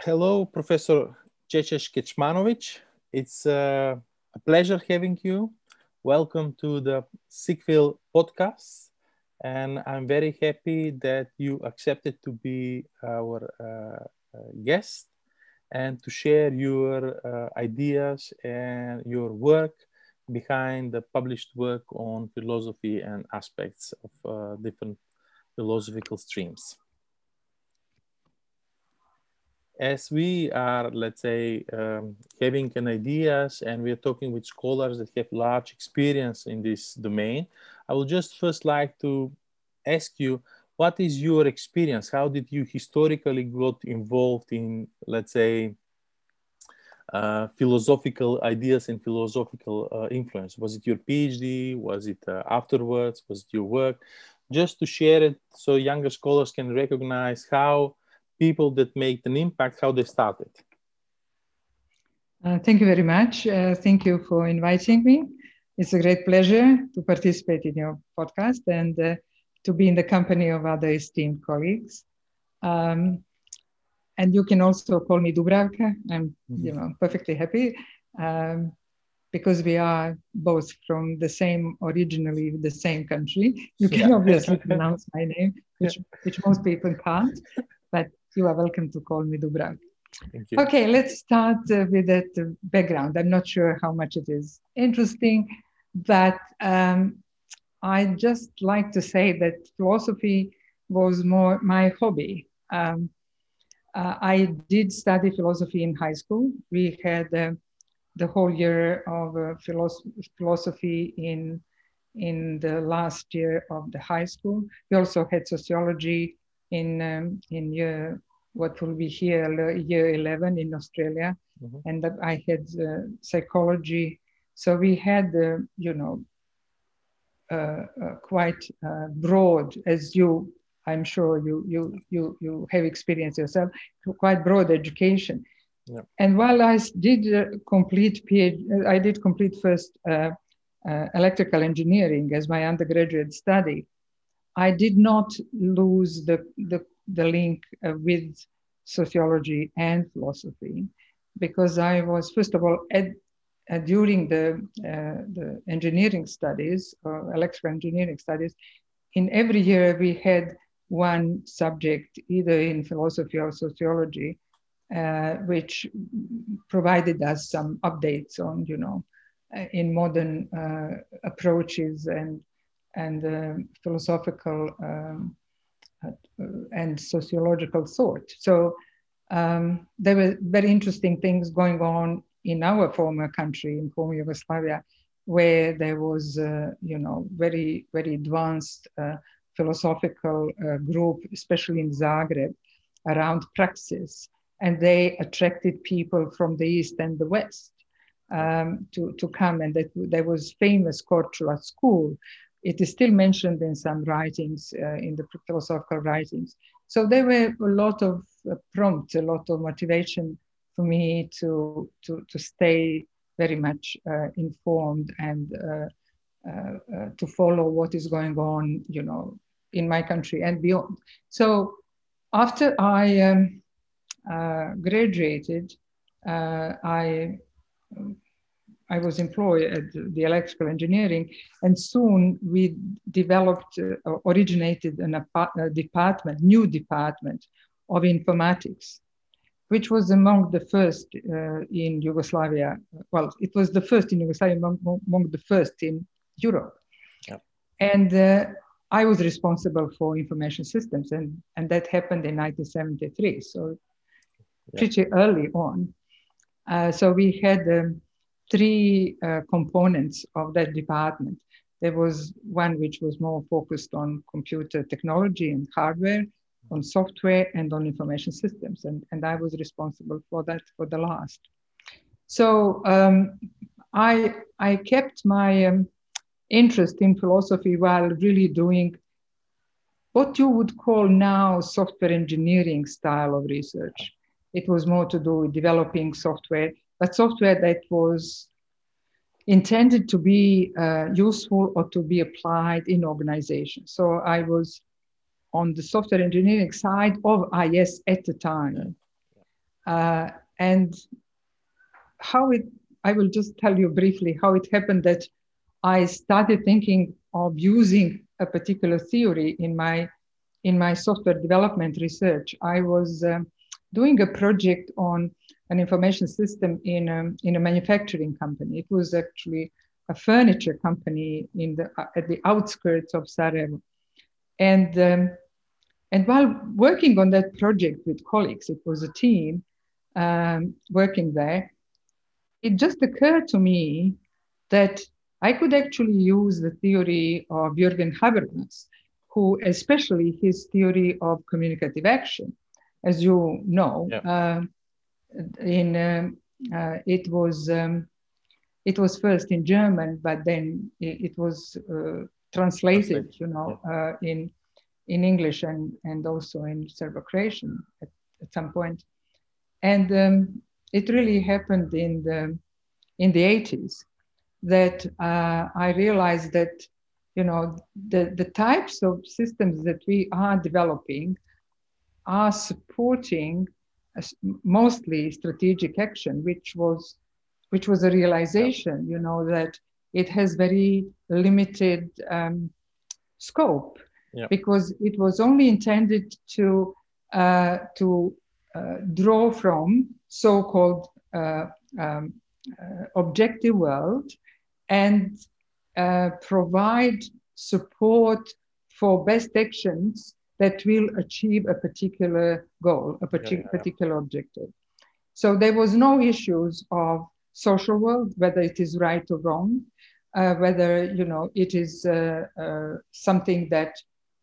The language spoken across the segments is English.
hello, Professor Cecez Kecmanovic. It's uh, a pleasure having you. Welcome to the SIGPHIL podcast. And I'm very happy that you accepted to be our uh, uh guest and to share your uh, ideas and your work behind the published work on philosophy and aspects of uh, different philosophical streams as we are, let's say, um, having an ideas and we're talking with scholars that have large experience in this domain, I would just first like to ask you, what is your experience? How did you historically got involved in, let's say, uh, philosophical ideas and philosophical uh, influence? Was it your PhD? Was it uh, afterwards? Was it your work? Just to share it so younger scholars can recognize how people that made an impact, how they started. Uh, thank you very much. Uh, thank you for inviting me. It's a great pleasure to participate in your podcast and uh, to be in the company of other esteemed colleagues. Um, and you can also call me Dubravka. I'm, mm-hmm. you know, perfectly happy um, because we are both from the same, originally the same country. You can yeah. obviously pronounce my name, which, which most people can't. But you are welcome to call me Dubravka. Okay, let's start uh, with that uh, background. I'm not sure how much it is interesting, but um, I just like to say that philosophy was more my hobby. Um, uh, I did study philosophy in high school. We had uh, the whole year of uh, philosophy, philosophy in in the last year of the high school. We also had sociology in um, in year what will be here year 11 in Australia, mm-hmm. and that I had uh, psychology. So we had, uh, you know, uh, uh quite uh, broad, as you, I'm sure you you you you have experienced yourself, quite broad education. Yeah. And while I did uh, complete PhD, I did complete first electrical engineering as my undergraduate study. I did not lose the, the, the link uh, with sociology and philosophy because I was, first of all, ed, uh, during the, uh, the engineering studies, or electrical engineering studies, in every year we had one subject, either in philosophy or sociology, uh, which provided us some updates on, you know, uh, in modern uh, approaches and and uh, philosophical um, uh, and sociological thought. So um, there were very interesting things going on in our former country, in former Yugoslavia, where there was, uh, you know, very, very advanced uh, philosophical uh, group, especially in Zagreb, around praxis. And they attracted people from the East and the West um, to, to come. And that, there was famous Korčula school, it is still mentioned in some writings, uh, in the philosophical writings. So there were a lot of uh, prompt, a lot of motivation for me to, to, to stay very much uh, informed and uh, uh, uh, to follow what is going on, you know, in my country and beyond. So after I um, graduated, I um, I was employed at the electrical engineering, and soon we developed, uh, originated an a department, new department of informatics, which was among the first uh, in Yugoslavia. Well, it was the first in Yugoslavia, among, among the first in Europe. And uh, I was responsible for information systems, and, and that happened in 1973, so pretty early on. Uh, so we had um, three uh, components of that department. There was one which was more focused on computer technology and hardware, on software, and on information systems. And, and I was responsible for that for the last. So um, I, I kept my um, interest in philosophy while really doing what you would call now software engineering style of research. It was more to do with developing software but software that was intended to be uh, useful or to be applied in organizations. So I was on the software engineering side of IS at the time. Uh, and how it, I will just tell you briefly how it happened that I started thinking of using a particular theory in my in my software development research. I was um, doing a project on an information system in a, in a manufacturing company. It was actually a furniture company in the at the outskirts of Sarajevo, and um, and while working on that project with colleagues, it was a team um, working there. It just occurred to me that I could actually use the theory of Jürgen Habermas, who, especially his theory of communicative action, as you know, yeah. uh, in uh, uh, it was um, it was first in German, but then it, it was uh, translated, you know. Uh, in in English and and also in Serbo-Croatian at, at some point, and um, it really happened in the in the 80s that uh, I realized that you know the, the types of systems that we are developing are supporting mostly strategic action which was which was a realization you know that it has very limited um, scope. Because it was only intended to uh, to uh, draw from so-called uh, um, uh, objective world and uh, provide support for best actions that will achieve a particular goal, a partic- yeah, particular objective. So there was no issues of social world, whether it is right or wrong, uh, whether you know it is uh, uh, something that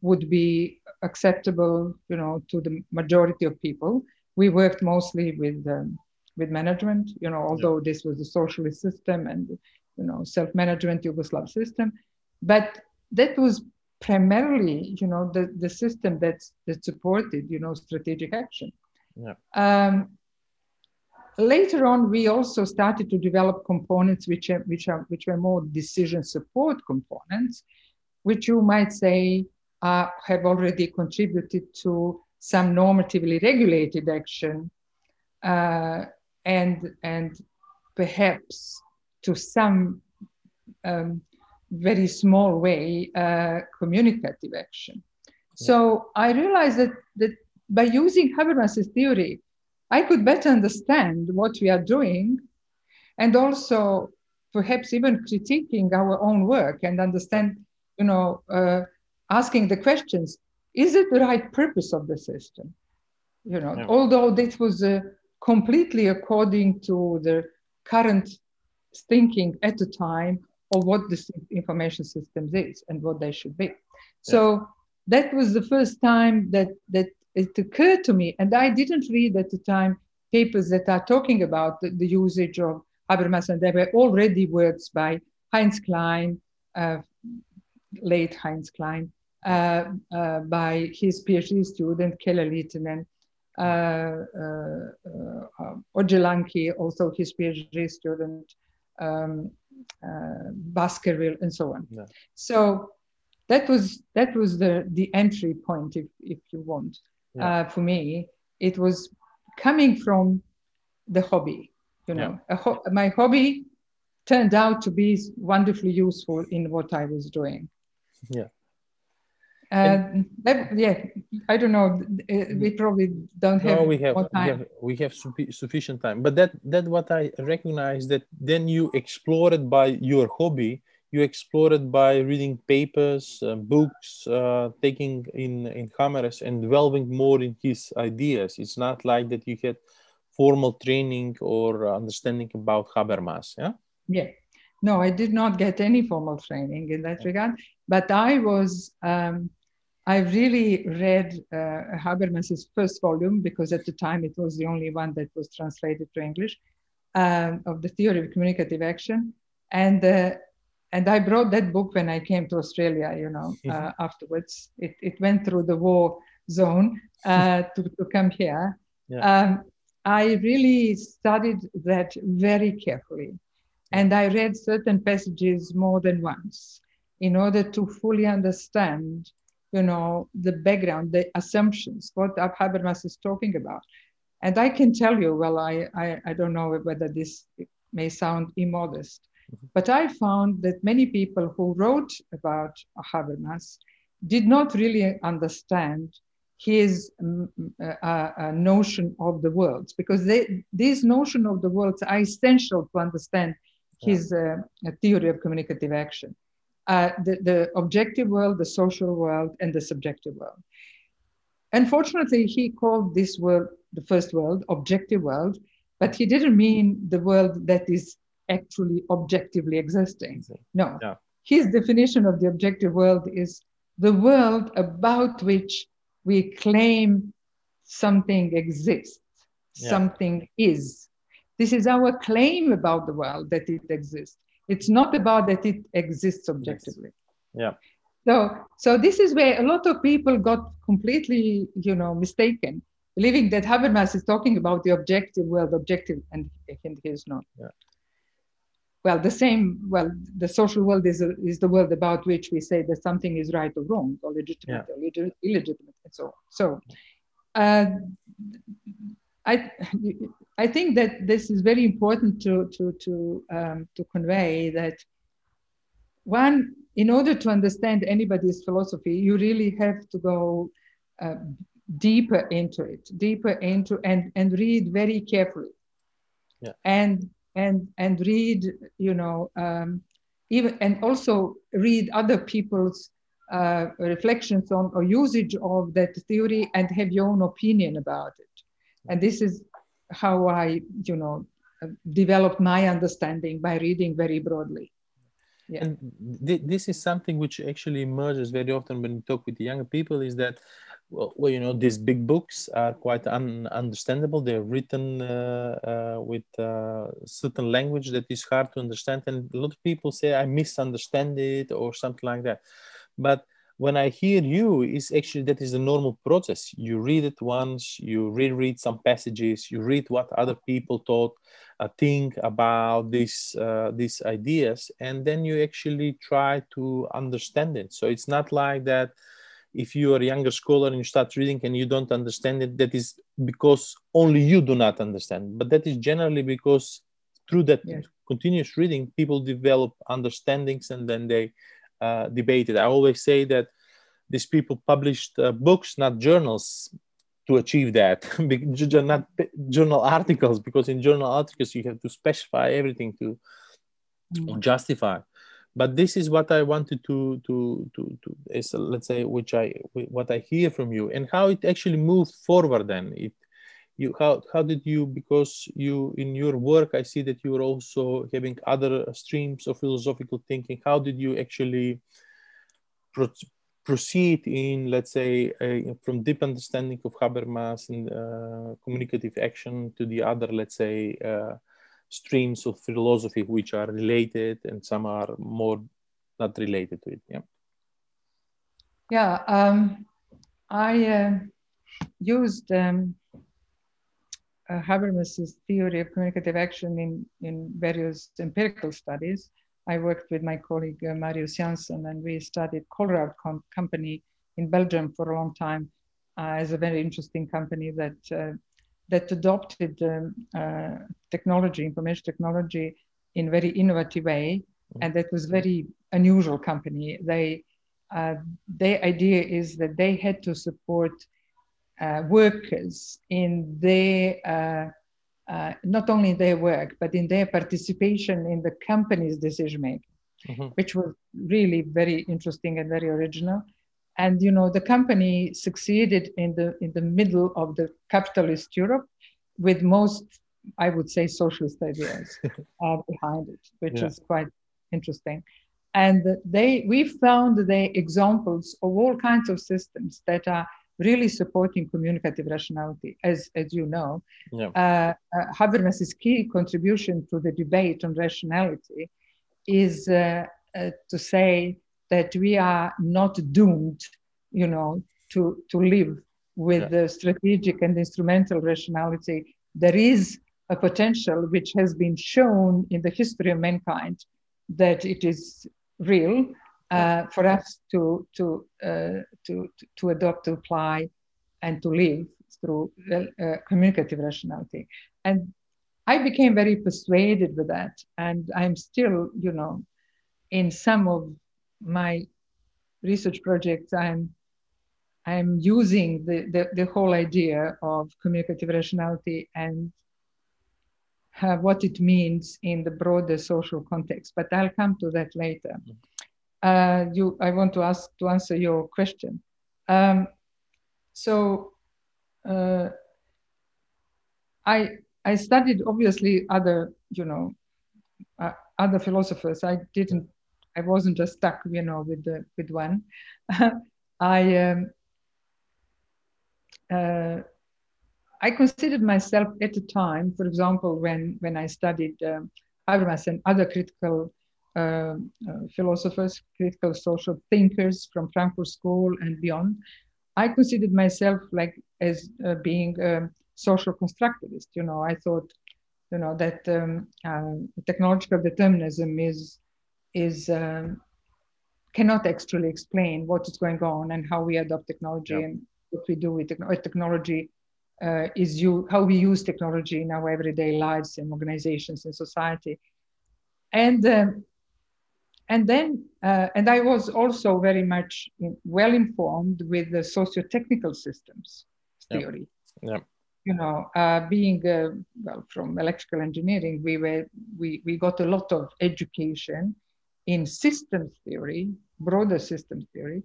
would be acceptable, you know, to the majority of people. We worked mostly with um, with management, you know, although yeah. this was a socialist system and you know, self-management Yugoslav system. But that was primarily, you know, the, the system that's, that supported, you know, strategic action. Yeah. Um, later on, we also started to develop components which are, which are which were more decision support components, which you might say uh, have already contributed to some normatively regulated action, uh, and and perhaps to some um, very small way uh, communicative action. Yeah. So I realized that, that by using Habermas's theory, I could better understand what we are doing and also perhaps even critiquing our own work and understand, you know, uh, asking the questions, is it the right purpose of the system? You know, yeah. although this was uh, completely according to the current thinking at the time of what the information systems is and what they should be. So yeah. that was the first time that that it occurred to me, and I didn't read at the time papers that are talking about the, the usage of Habermas, and there were already works by Heinz Klein, uh, late Heinz Klein, uh, uh, by his PhD student Kalle Lyytinen, uh, uh, uh Ojelanki, also his PhD student, um, Baskerville, and so on. Yeah. So that was that was the the entry point, if if you want, yeah. uh, for me. It was coming from the hobby. You know, yeah. ho- my hobby turned out to be wonderfully useful in what I was doing. Yeah. Uh, that, yeah, I don't know. We probably don't have. No, we have, we have we have sufficient time. But that that what I recognize that then you explore it by your hobby. You explore it by reading papers, uh, books, uh, taking in in cameras, and delving more in his ideas. It's not like that you had formal training or understanding about Habermas. Yeah. Yeah. No, I did not get any formal training in that regard, but I was um, I really read uh, Habermas's first volume because at the time it was the only one that was translated to English um, of the theory of communicative action, and uh, and I brought that book when I came to Australia. You know, uh, afterwards it, it went through the war zone uh, to, to come here. Yeah. Um, I really studied that very carefully, and I read certain passages more than once in order to fully understand you know, the background, the assumptions, what Habermas is talking about. And I can tell you, well, I, I, I don't know whether this may sound immodest, mm-hmm. but I found that many people who wrote about Habermas did not really understand his um, uh, uh, notion of the world because they, this notion of the world are essential to understand his uh, theory of communicative action. Uh, the, the objective world, the social world, and the subjective world. Unfortunately, he called this world, the first world, objective world, but he didn't mean the world that is actually objectively existing. No. Yeah. His definition of the objective world is the world about which we claim something exists, yeah. something is. This is our claim about the world that it exists. It's not about that it exists objectively. Yeah. So, so this is where a lot of people got completely, you know, mistaken, believing that Habermas is talking about the objective world, objective, and, and he is not. Yeah. Well, the same. Well, the social world is a, is the world about which we say that something is right or wrong, or legitimate yeah. or illegitimate, and so on. So, uh, I I think that this is very important to to to um, to convey that one in order to understand anybody's philosophy, you really have to go uh, deeper into it, deeper into and and read very carefully. Yeah. And and and read, you know, um, even and also read other people's uh, reflections on or usage of that theory and have your own opinion about it. And this is how I, you know, developed my understanding by reading very broadly. Yeah. And th- this is something which actually emerges very often when we talk with the younger people is that, well, well you know, these big books are quite un- understandable. They're written uh, uh, with uh, certain language that is hard to understand. And a lot of people say, I misunderstand it or something like that. But when I hear you, is actually that is the normal process. You read it once, you reread some passages, you read what other people thought, uh, think about these uh, these ideas, and then you actually try to understand it. So it's not like that. If you are a younger scholar and you start reading and you don't understand it, that is because only you do not understand. But that is generally because through that yes. continuous reading, people develop understandings and then they uh, debated. I always say that these people published uh, books, not journals, to achieve that. not journal articles, because in journal articles you have to specify everything to mm. justify. But this is what I wanted to to to to is let's say which I what I hear from you and how it actually moved forward. Then it you how how did you because you in your work i see that you are also having other streams of philosophical thinking. How did you actually pro- proceed in let's say from deep understanding of habermas and uh, communicative action to the other let's say uh, streams of philosophy which are related and some are more not related to it yeah? Yeah um, i uh, used um, uh, Habermas's theory of communicative action in, in various empirical studies. I worked with my colleague uh, Marius Janson, and we studied Colruyt com- Company in Belgium for a long time uh, as a very interesting company that uh, that adopted um, uh, technology, information technology, in very innovative way, and that was very unusual company. They uh, their idea is that they had to support uh, workers in their uh, uh, not only their work but in their participation in the company's decision making mm-hmm. which was really very interesting and very original and you know the company succeeded in the in the middle of the capitalist europe with most i would say socialist ideas uh, behind it which yeah. is quite interesting and they we found the examples of all kinds of systems that are really supporting communicative rationality, as, as you know. Yeah. Uh, uh, Habermas's key contribution to the debate on rationality is uh, uh, to say that we are not doomed, you know, to, to live with yeah. the strategic and instrumental rationality. There is a potential which has been shown in the history of mankind that it is real uh, for us to to, uh, to to adopt, to apply, and to live through uh, communicative rationality. And I became very persuaded with that. And I'm still, you know, in some of my research projects, I'm I'm using the, the, the whole idea of communicative rationality and what it means in the broader social context. But I'll come to that later. Uh, you, I want to ask to answer your question. Um, so uh, I I studied obviously other you know uh, other philosophers. I didn't I wasn't just stuck you know with the with one. I um, uh, I considered myself at the time, for example, when when I studied um, Habermas and other critical uh, uh, philosophers, critical social thinkers from Frankfurt School and beyond, I considered myself like as uh, being a social constructivist. You know, I thought, you know, that um, uh, technological determinism is is um, cannot actually explain what is going on and how we adopt technology and what we do with technology uh, is you how we use technology in our everyday lives and organizations and society. And um, and then uh, and i was also very much well informed with the socio-technical systems theory yeah. yeah. you know uh, being uh, well from electrical engineering we were we, we got a lot of education in systems theory broader systems theory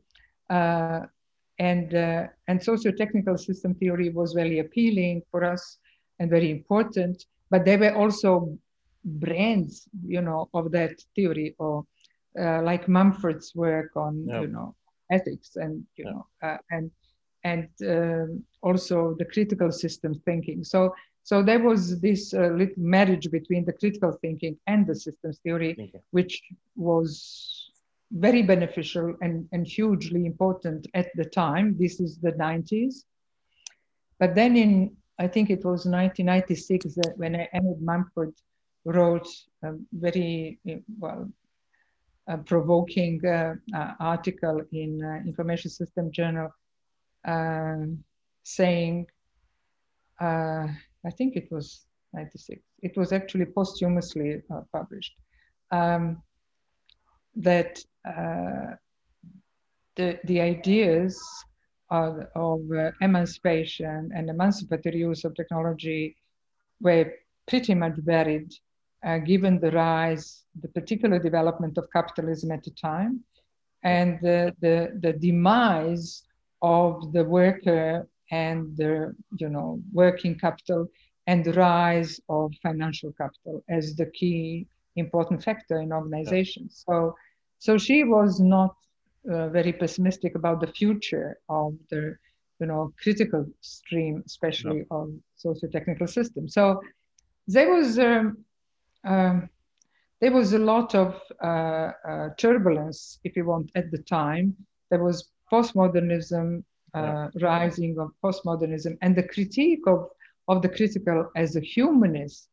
uh, and uh, and socio-technical system theory was very appealing for us and very important but there were also brands you know of that theory or uh, like mumford's work on you know ethics and you know uh, and and um, also the critical system thinking so so there was this uh, little marriage between the critical thinking and the systems theory okay. which was very beneficial and, and hugely important at the time. This is the 90s. But then in, I think it was 1996 that when Enid Mumford wrote a very, well, provoking uh, uh, article in uh, Information System Journal um, saying, uh, I think it was 96, it was actually posthumously uh, published, um, that uh, the, the ideas of, of uh, emancipation and emancipatory use of technology were pretty much buried uh, given the rise, the particular development of capitalism at the time, and the, the, the demise of the worker and the you know working capital and the rise of financial capital as the key important factor in organizations. So so she was not uh, very pessimistic about the future of the, you know, critical stream, especially no. of socio-technical systems. So there was um, um, there was a lot of uh, uh, turbulence, if you want, at the time. There was postmodernism, uh, rising of postmodernism, and the critique of of the critical as a humanist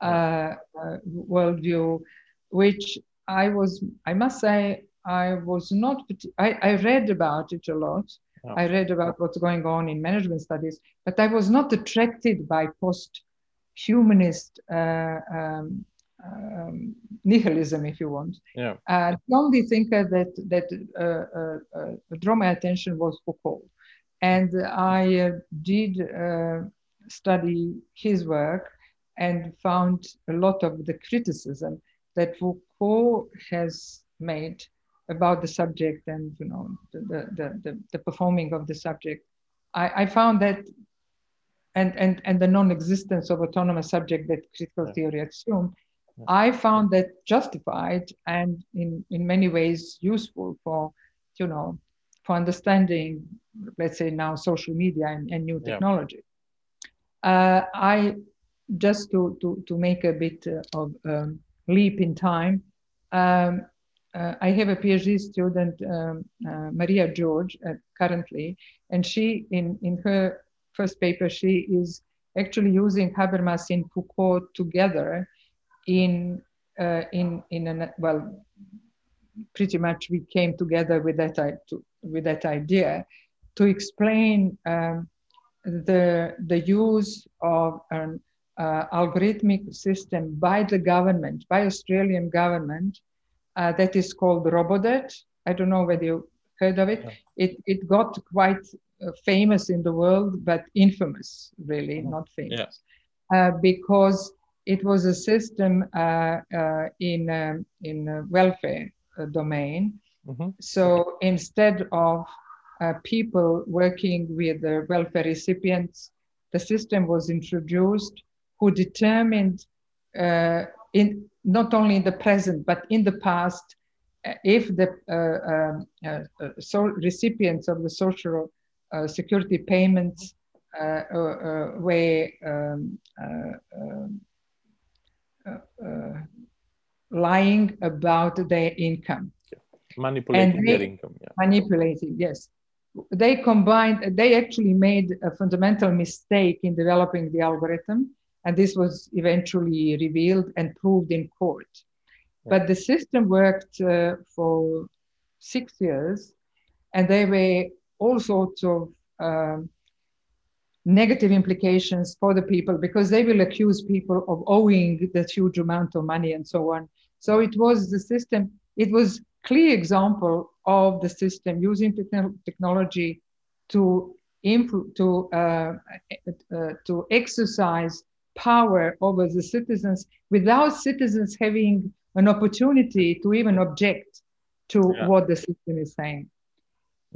uh, uh, worldview, which I was, I must say, I was not, I, I read about it a lot. Oh. I read about what's going on in management studies, but I was not attracted by post humanist uh, um, um, nihilism, if you want. Yeah. Uh, the only thinker that, that uh, uh, uh drew my attention was Foucault. And I uh, did study his work and found a lot of the criticism that Foucault has made about the subject and you know the, the, the, the performing of the subject. I, I, found that and, and, and the non-existence of autonomous subject that critical theory assumed, I found that justified and in, in many ways useful for, you know, for understanding, let's say now social media and, and new technology. Yeah. Uh, I just to, to, to make a bit of um, leap in time. Um, uh, I have a PhD student, um, uh, Maria George, uh, currently, and she, in, in her first paper, she is actually using Habermas and Foucault together in, uh, in, in an, well, pretty much we came together with that, to, with that idea to explain um, the, the use of an uh, algorithmic system by the government, by Australian government, uh, that is called Robodebt. I don't know whether you heard of it. Yeah. It, it got quite famous in the world, but infamous, really, mm-hmm. not famous, yeah. Uh, because it was a system uh, uh, in, um, in welfare domain. Mm-hmm. So instead of people working with the welfare recipients, the system was introduced who determined uh, in not only in the present but in the past uh, if the uh, um, uh, uh, so recipients of the social uh, Uh, security payments uh, uh, were um, um lying about their income manipulating they, their income yeah. manipulating yes they combined they actually made a fundamental mistake in developing the algorithm and this was eventually revealed and proved in court. But the system worked uh, for six years, and they were all sorts of um, negative implications for the people because they will accuse people of owing that huge amount of money and so on. So it was the system, it was clear example of the system using technology to improve, to, uh, uh, to exercise power over the citizens without citizens having an opportunity to even object to yeah. what the system is saying.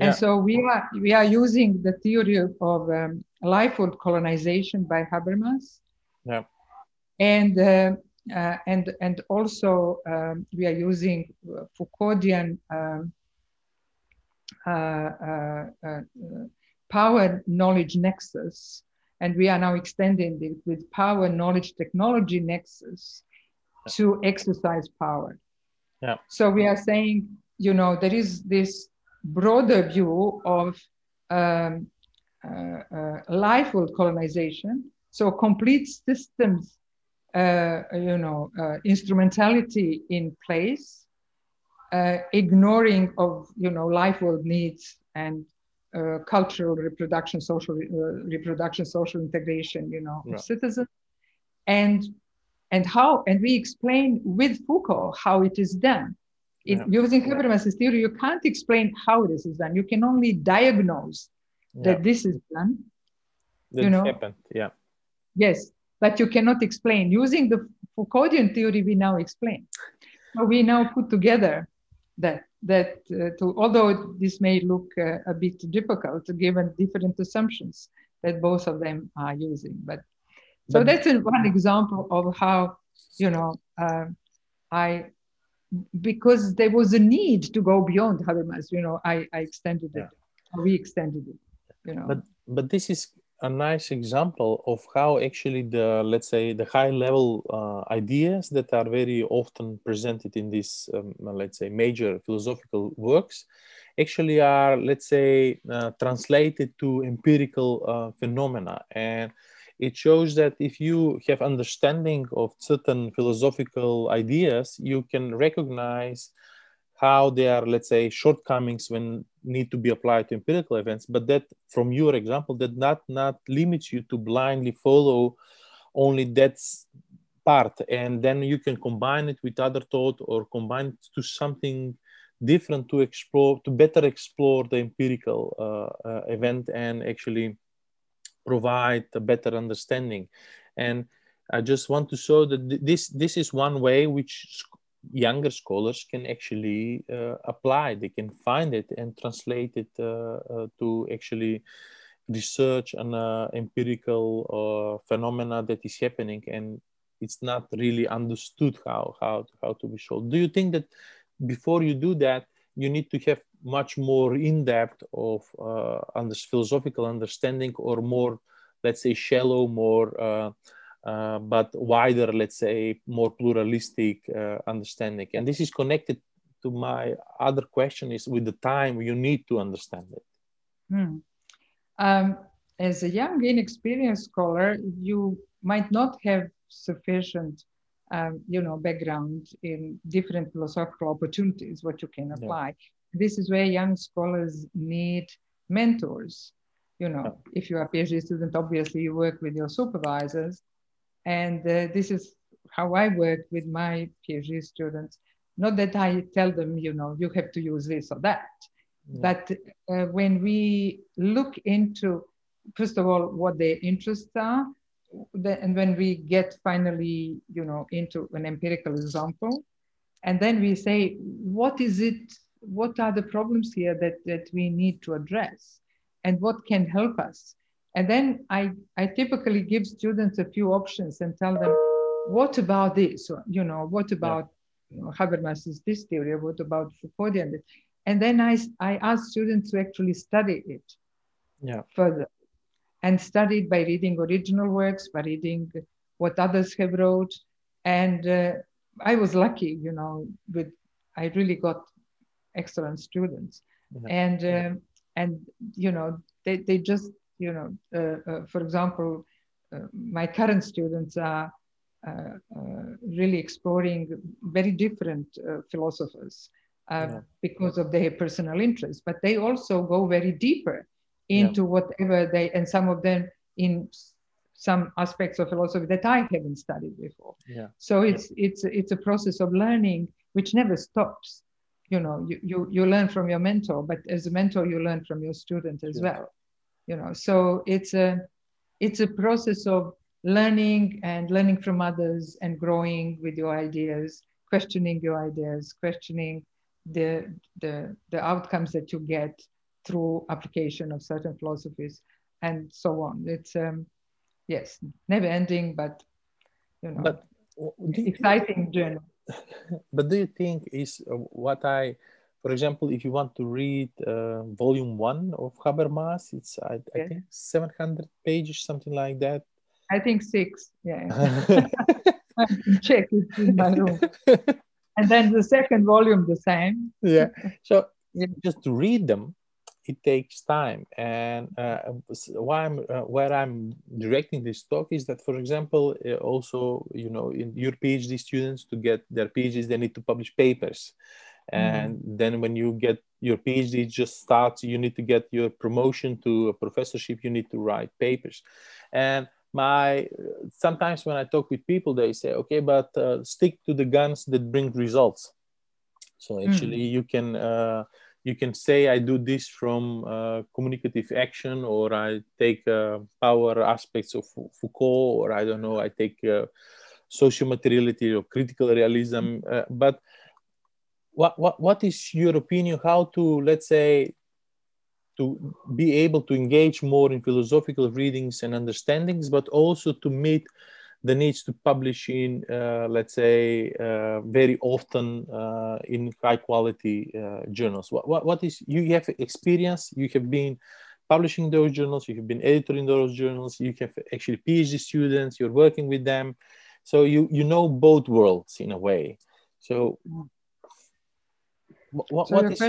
Yeah. And so we are we are using the theory of, um, lifeworld colonization by Habermas. Yeah. And uh, uh, and and also um, we are using Foucauldian um, uh, uh, uh power knowledge nexus and we are now extending it with power, knowledge, technology nexus to exercise power. Yeah. So we are saying, you know, there is this broader view of um, uh, uh, lifeworld colonization. So complete systems, uh, you know, uh, instrumentality in place, uh, ignoring of, you know, life world needs and uh, cultural reproduction, social uh, reproduction, social integration, you know, of citizens, and and how and we explain with Foucault how it is done. It, yeah. Using Habermas's theory, you can't explain how this is done. You can only diagnose yeah. that this is done. That you know, happened. Yeah. Yes, but you cannot explain. Using the Foucauldian theory, we now explain. So we now put together that that uh, to, although this may look uh, a bit difficult given different assumptions that both of them are using but so but, that's one example of how you know uh, i because there was a need to go beyond habermas you know i, I extended it. Yeah. we extended it you know. But but this is a nice example of how actually the let's say the high level uh, ideas that are very often presented in these um, let's say major philosophical works actually are let's say uh, translated to empirical uh, phenomena. And it shows that if you have understanding of certain philosophical ideas you can recognize how they are let's say shortcomings when need to be applied to empirical events but that from your example that not not limits you to blindly follow only that part and then you can combine it with other thought or combine it to something different to explore to better explore the empirical uh, uh, event and actually provide a better understanding and i just want to show that this this is one way which younger scholars can actually uh, apply. They can find it and translate it uh, uh, to actually research an uh, empirical uh, phenomena that is happening, and it's not really understood how how how to be solved. Do you think that before you do that, you need to have much more in depth of uh, under philosophical understanding, or more, let's say, shallow, more uh, but wider, let's say, more pluralistic uh, understanding. And this is connected to my other question: is with the time you need to understand it. Hmm. Um, as a young, inexperienced scholar, you might not have sufficient, um, you know, background in different philosophical opportunities what you can apply. Yeah. This is where young scholars need mentors you know, if you are a PhD student, obviously you work with your supervisors. And uh, this is how I work with my PhD students. Not that I tell them, you know, you have to use this or that, yeah. but uh, when we look into, first of all, what their interests are, and when we get finally, you know, into an empirical example, and then we say, what is it? What are the problems here that, that we need to address? And what can help us? And then I, I typically give students a few options and tell them, what about this? Or, you know, what about yeah. you know, Habermas's this theory? What about Foucauldian? And then I, I ask students to actually study it yeah. further and study it by reading original works, by reading what others have wrote. And uh, I was lucky, you know, with I really got excellent students. Yeah. And um, and you know they, they just you know uh, uh, for example uh, my current students are uh, uh, really exploring very different uh, philosophers yeah. because of their personal interests but they also go very deeper into yeah. whatever they and some of them in some aspects of philosophy that I haven't studied before. Yeah. So it's it's it's a process of learning which never stops you know you, you you learn from your mentor but as a mentor you learn from your student as well you know. So it's a it's a process of learning and learning from others and growing with your ideas questioning your ideas questioning the the the outcomes that you get through application of certain philosophies and so on. It's um yes never ending but you know but exciting journey but do you think is uh, what I, for example, if you want to read uh, volume one of Habermas, it's I, I think 700 pages, something like that. I think six. Yeah. I can check it in my room. and then the second volume, the same. Yeah. So yeah. just read them, it takes time. And uh, why I'm, uh, where I'm directing this talk is that, for example, uh, also, you know, in your PhD students to get their PhDs, they need to publish papers. And mm. then when you get your PhD just starts, you need to get your promotion to a professorship, you need to write papers. And my sometimes when I talk with people, they say, okay, but uh, stick to the guns that bring results. So actually, mm. you can uh, you can say I do this from uh, communicative action, or I take uh, power aspects of Foucault, or I don't know, I take uh, social materiality or critical realism. Uh, but what, what, what is your opinion? How to, let's say, to be able to engage more in philosophical readings and understandings, but also to meet the needs to publish in, uh, let's say, uh, very often uh, in high quality uh, journals. What, what, what is, you have experience, you have been publishing those journals, you have been editing those journals, you have actually PhD students, you're working with them. So you, you know both worlds in a way. So what, so what is,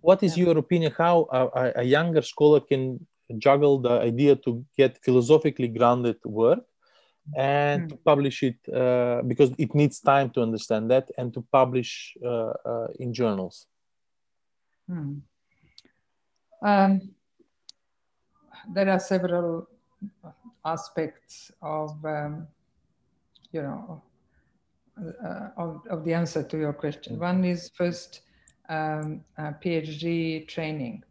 what is yeah. your opinion how a, a younger scholar can juggle the idea to get philosophically grounded work and mm. to publish it uh, because it needs time to understand that and to publish uh, uh, in journals mm. um, there are several aspects of um, you know uh, of, of the answer to your question mm. one is first um, phd training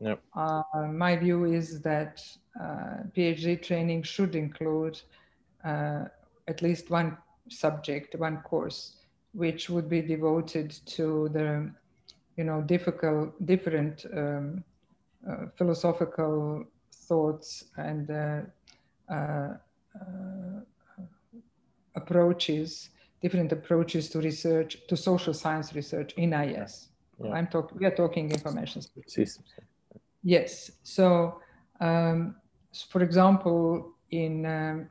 yep. Uh, my view is that uh, phd training should include uh, at least one subject, one course, which would be devoted to the, you know, difficult, different um, uh, philosophical thoughts and uh, uh, uh approaches, different approaches to research, to social science research in IS. Yeah. I'm talking. We are talking information systems. Yes. So, um, for example, in um,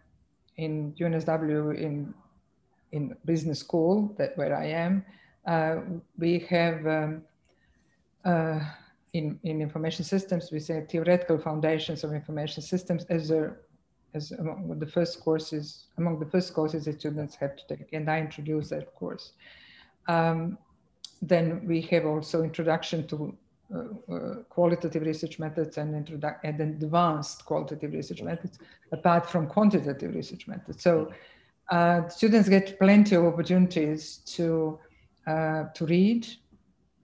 in UNSW in in business school that where I am, uh, we have um, uh, in in information systems we say theoretical foundations of information systems as a as among the first courses among the first courses that students have to take, and I introduce that course. Um, then we have also introduction to qualitative research methods and, and advanced qualitative research methods apart from quantitative research methods. So uh, students get plenty of opportunities to uh, to read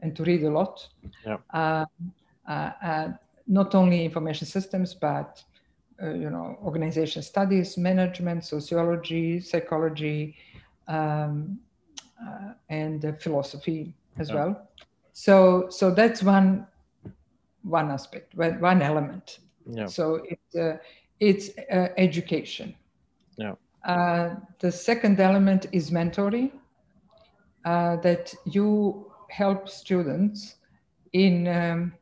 and to read a lot. Yeah. Uh, uh, not only information systems, but you know, organization studies, management, sociology, psychology, um, and philosophy as yeah. well. So, so that's one one aspect, one element. Yeah. So it, uh, it's uh, education. Yeah. Uh, the second element is mentoring. Uh, that you help students in um,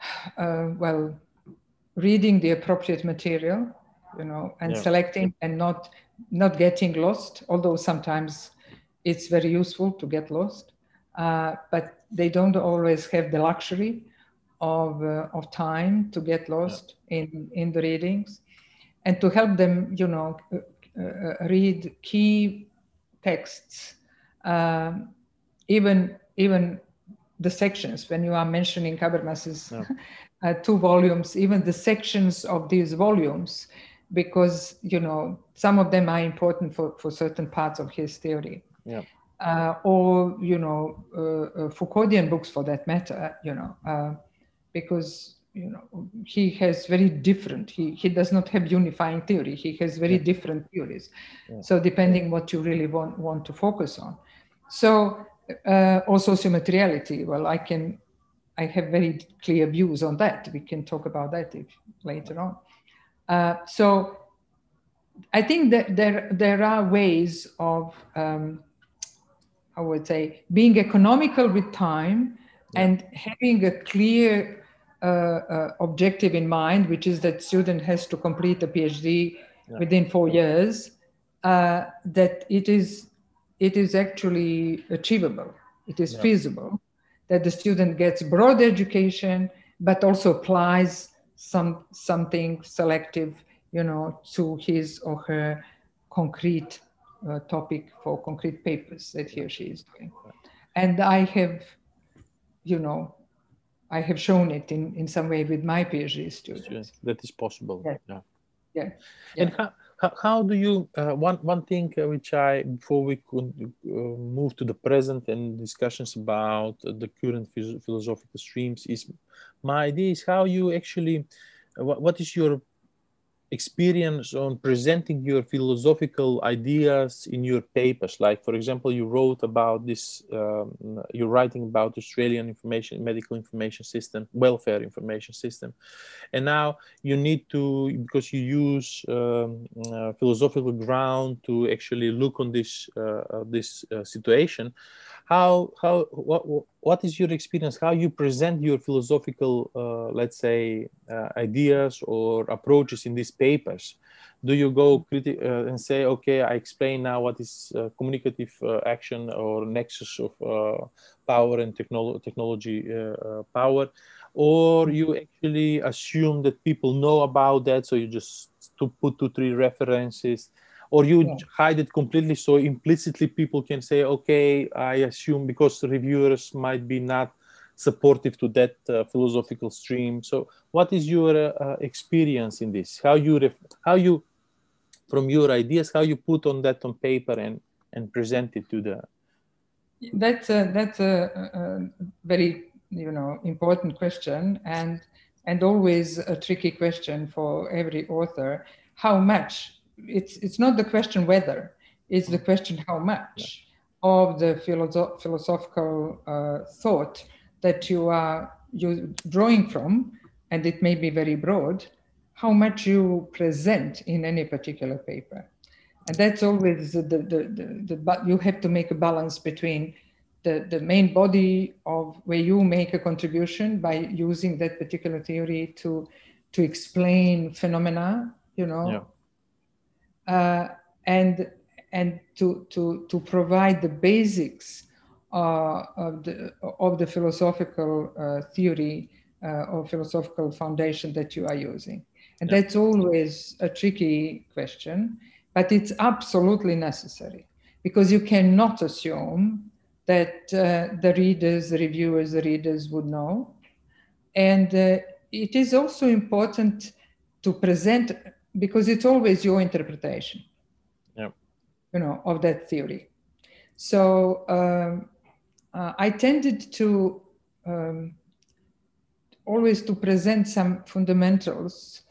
uh, well reading the appropriate material, you know, and yeah. selecting and not not getting lost. Although sometimes it's very useful to get lost uh, but they don't always have the luxury of, uh, of time to get lost yeah. in, in the readings and to help them, you know, uh, uh read key texts, um, even, even the sections when you are mentioning Habermas's yeah. Uh, two volumes, even the sections of these volumes, because, you know, some of them are important for, for certain parts of his theory. Yeah uh, or you know uh, uh, Foucauldian books for that matter, you know, uh, because you know he has very different. He he does not have unifying theory. He has very yeah. different theories. Yeah. So depending what you really want want to focus on. So uh, or sociomateriality. Well, I can. I have very clear views on that. We can talk about that if, later on. Uh, so I think that there there are ways of um, I would say, being economical with time yeah. and having a clear uh, uh, objective in mind, which is that student has to complete a PhD yeah. within four years, uh, that it is it is actually achievable. It is yeah. feasible that the student gets broad education, but also applies some something selective, you know, to his or her concrete uh, topic for concrete papers that he or she is doing. And I have, you know, I have shown it in, in some way with my PhD students. That is possible. Yeah. Yeah. yeah. And how, how, how do you, uh, one, one thing uh, which I, before we could uh, move to the present and discussions about the current philosophical streams is my idea is how you actually, uh, what, what is your experience on presenting your philosophical ideas in your papers. Like for example you wrote about this um, you're writing about australian information medical information system welfare information system. And now you need to because you use um, uh, philosophical ground to actually look on this uh, uh this uh, situation how how what what is your experience? How you present your philosophical uh, let's say uh, ideas or approaches in these papers? Do you go criti- uh, and say okay i explain now what is uh, communicative uh, action or nexus of uh, power and technolo- technology power? Or you actually assume that people know about that so you just to put two three references or you yeah. hide it completely so implicitly people can say okay i assume because reviewers might be not supportive to that uh, philosophical stream. So what is your uh, uh, experience in this? How you ref- how you from your ideas how you put on that on paper and and present it to the that's a, that's a, a very you know important question and and always a tricky question for every author. How much it's it's not the question whether it's the question how much of the philosoph- philosophical uh, thought that you are you drawing from and it may be very broad how much you present in any particular paper. And that's always the, the, the, the, but you have to make a balance between the, the main body of where you make a contribution by using that particular theory to to explain phenomena you know uh, and and to to to provide the basics uh, of the of the philosophical uh, theory uh, or philosophical foundation that you are using, and yeah. that's always a tricky question, but it's absolutely necessary because you cannot assume that uh, the readers, the reviewers, the readers would know. And uh, it is also important to present because it's always your interpretation yep. you know of that theory so um, uh, i tended to um, always to present some fundamentals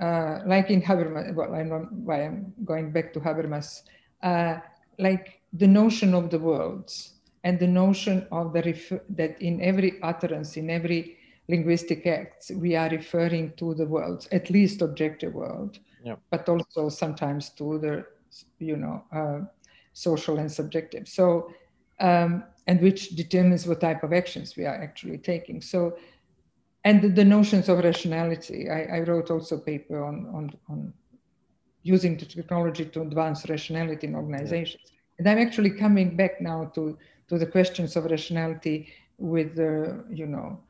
uh, like in habermas well i know why i'm going back to habermas uh, like the notion of the worlds and the notion of the ref- that in every utterance in every linguistic acts, we are referring to the world, at least objective world, yeah. but also sometimes to the, you know, uh, social and subjective. So, um, and which determines what type of actions we are actually taking. So, and the, the notions of rationality. I, I, wrote also a paper on, on, on using the technology to advance rationality in organizations. Yeah. And I'm actually coming back now to, to the questions of rationality with, uh, you know,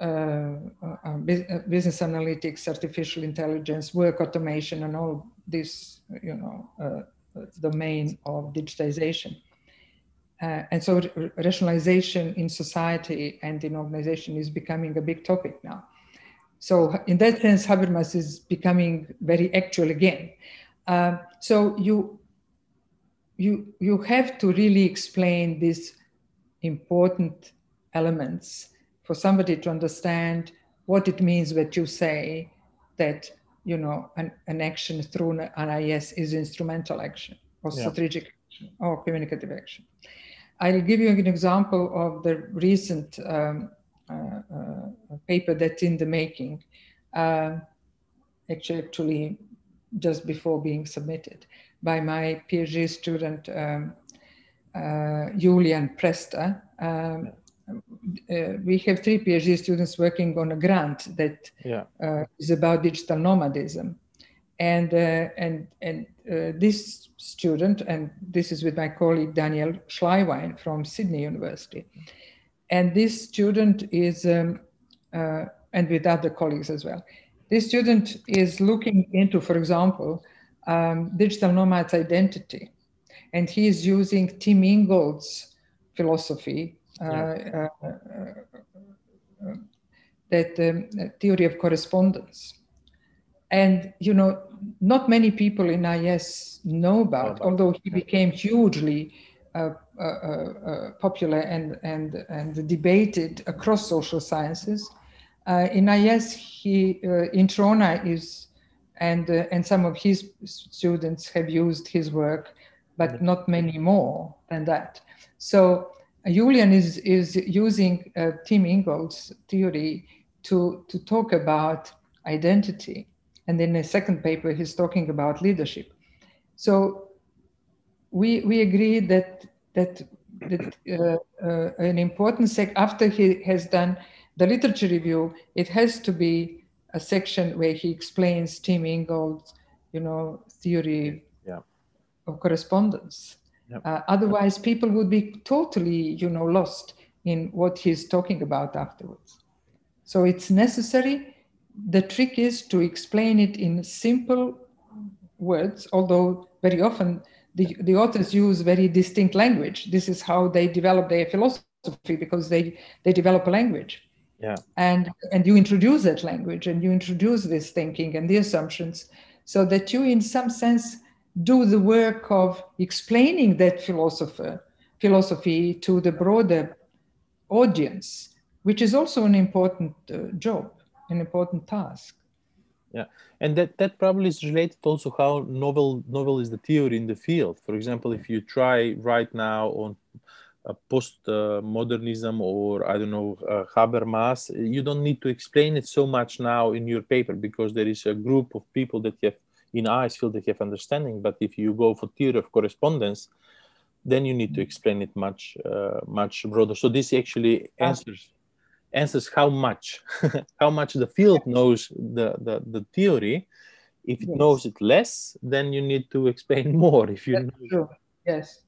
Uh, uh, uh, business analytics, artificial intelligence, work automation, and all this, you know, domain of digitization. Uh, and so rationalization in society and in organization is becoming a big topic now. So in that sense, Habermas is becoming very actual again. Uh, so you, you, you have to really explain these important elements for somebody to understand what it means that you say that you know an, an action through an IS is instrumental action or yeah. strategic action or communicative action. I'll give you an example of the recent um, uh, uh, paper that's in the making, uh, actually, actually just before being submitted by my PhD student um, uh, Julian Prester. Um, uh, we have three PhD students working on a grant that yeah. uh, is about digital nomadism, and uh, and and uh, this student, and this is with my colleague Daniel Schlagwein from Sydney University, and this student is, um, uh, and with other colleagues as well. This student is looking into, for example, um, digital nomad's identity, and he is using Tim Ingold's philosophy yeah. Uh, uh, uh, that um, theory of correspondence. And, you know, not many people in IS know about, although he became hugely uh, uh, uh, popular and, and, and debated across social sciences. in IS, he, Introna is, and, and some of his students have used his work, but not many more than that. So Julian is, is using uh, Tim Ingold's theory to, to talk about identity. And in a second paper, he's talking about leadership. So we, we agree that, that, that uh, uh, an important sec after he has done the literature review, it has to be a section where he explains Tim Ingold's, you know, theory yeah. of correspondence. Yep. Uh, otherwise, people would be totally, you know, lost in what he's talking about afterwards. So it's necessary. The trick is to explain it in simple words, although very often the, the authors use very distinct language. This is how they develop their philosophy because they, they develop a language. Yeah. And and you introduce that language and you introduce this thinking and the assumptions so that you in some sense do the work of explaining that philosopher, philosophy to the broader audience, which is also an important uh, job, an important task. Yeah, and that, that probably is related also how novel novel is the theory in the field. For example, if you try right now on uh, postmodernism or I don't know uh, Habermas, you don't need to explain it so much now in your paper because there is a group of people that have in eyes feel they have understanding but if you go for theory of correspondence then you need to explain it much uh, much broader. So this actually answers answers how much how much the field knows the the, the theory. If it yes. knows it less then you need to explain more if you That's know yes.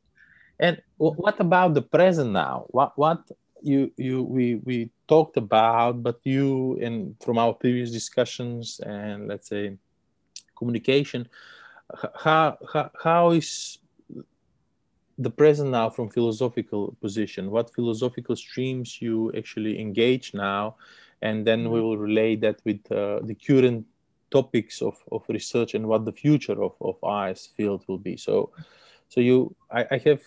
And what about the present now? What what you you we we talked about but you and from our previous discussions and let's say communication. How, how, how is the present now from philosophical position? What philosophical streams you actually engage now? And then we mm-hmm. will relate that with uh, the current topics of, of research and what the future of, of IS field will be. So so you I, I have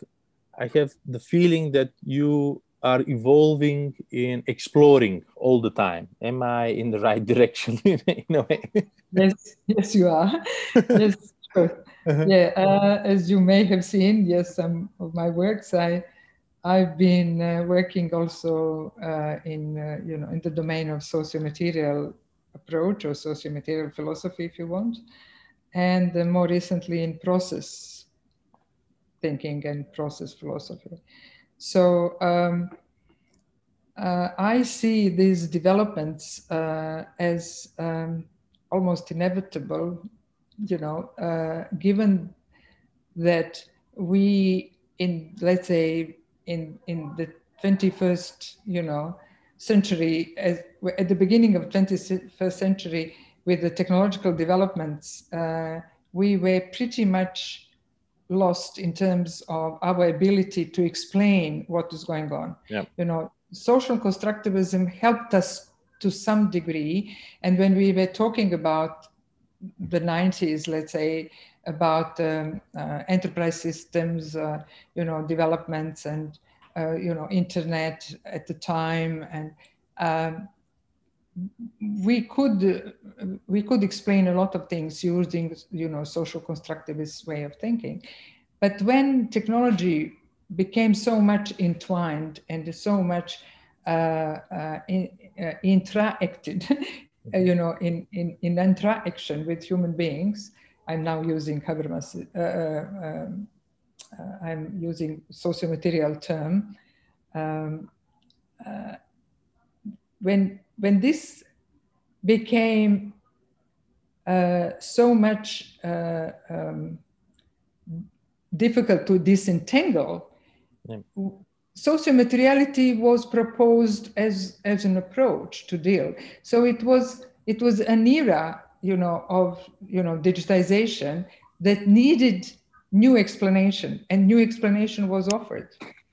i have the feeling that you are evolving in exploring all the time am i in the right direction in a way yes yes you are yes sure. Uh-huh. yeah uh, as you may have seen yes some of my works i i've been uh, working also uh, in uh, you know in the domain of socio-material approach or socio-material philosophy if you want and more recently in process thinking and process philosophy. So um, uh, I see these developments uh, as um, almost inevitable, you know, uh, given that we in let's say in in the 21st, you know, century, as, at the beginning of 21st century, with the technological developments, uh, we were pretty much lost in terms of our ability to explain what is going on. Yeah. You know, social constructivism helped us to some degree. And when we were talking about the 90s, let's say, about um, uh, enterprise systems, uh, you know, developments and, uh, you know, internet at the time and um, we could we could explain a lot of things using you know social constructivist way of thinking. But when technology became so much entwined and so much uh, uh, in, uh, interacted you know in, in in interaction with human beings i'm now using habermas uh, uh, um, uh, i'm using socio-material term um, when when this became uh, so much uh, um, difficult to disentangle, yeah. sociomateriality was proposed as, as an approach to deal. So it was it was an era, you know, of you know digitization that needed new explanation, and new explanation was offered,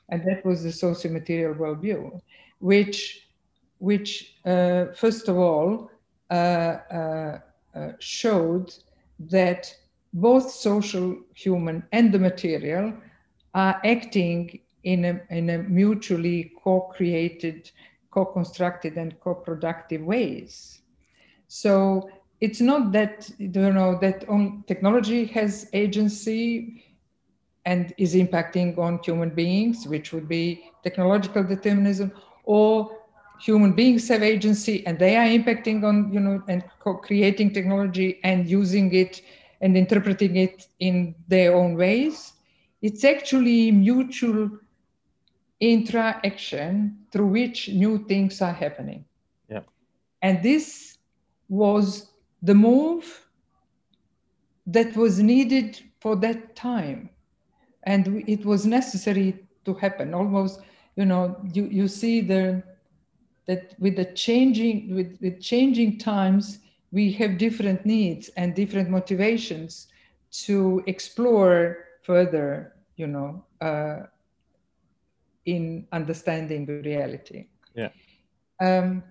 and that was the socio-material worldview, which which, uh, first of all, uh, uh, showed that both social, human, and the material are acting in a, in a mutually co-created, co-constructed, and co-productive ways. So it's not that you know that on technology has agency and is impacting on human beings, which would be technological determinism, or human beings have agency and they are impacting on you know and creating technology and using it and interpreting it in their own ways. It's actually mutual interaction through which new things are happening. Yeah. And this was the move that was needed for that time. And it was necessary to happen. Almost you know you, you see the that with the changing with, with changing times we have different needs and different motivations to explore further you know uh, in understanding the reality. Yeah. Um,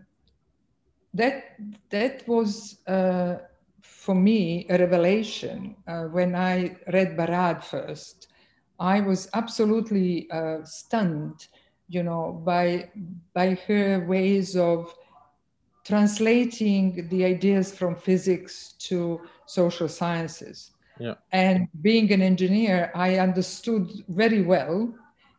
that that was uh, for me a revelation. Uh, when i read barad first i was absolutely uh, stunned you know, by, by her ways of translating the ideas from physics to social sciences. Yeah. And being an engineer, I understood very well,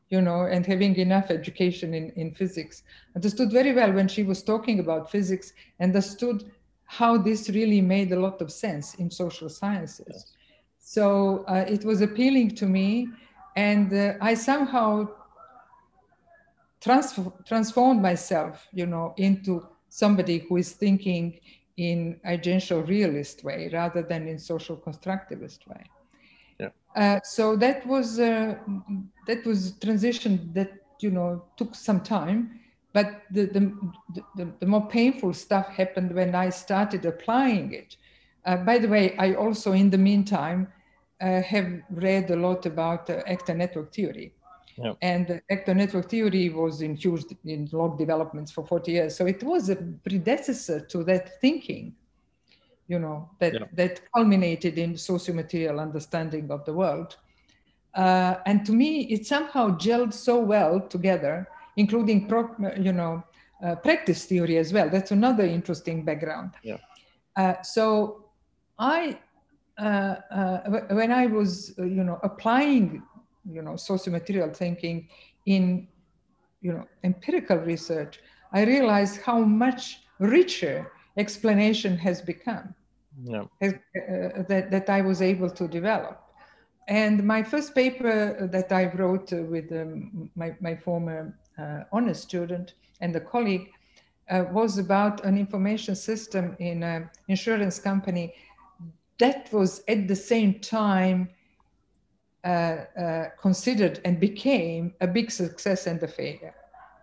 you know, and having enough education in, in physics, understood very well when she was talking about physics, understood how this really made a lot of sense in social sciences. Yes. So uh, it was appealing to me. And uh, I somehow transform, transformed myself, you know, into somebody who is thinking in agential realist way rather than in social constructivist way. Yeah. Uh, so that was uh, that was transition that you know took some time, but the the, the, the more painful stuff happened when I started applying it. Uh, by the way, I also in the meantime uh, have read a lot about uh, actor network theory. And actor network theory was in huge in log developments for 40 years. So it was a predecessor to that thinking, you know, that, that culminated in socio-material understanding of the world. Uh, and to me, it somehow gelled so well together, including, pro, you know, uh, practice theory as well. That's another interesting background. Yeah. Uh, so I, uh, uh, when I was, uh, you know, applying, you know, socio-material thinking in, you know, empirical research, I realized how much richer explanation has become Yeah. has, uh, that, that I was able to develop. And my first paper that I wrote with um, my, my former uh, honors student and a colleague uh, was about an information system in an insurance company that was at the same time considered and became a big success and a failure.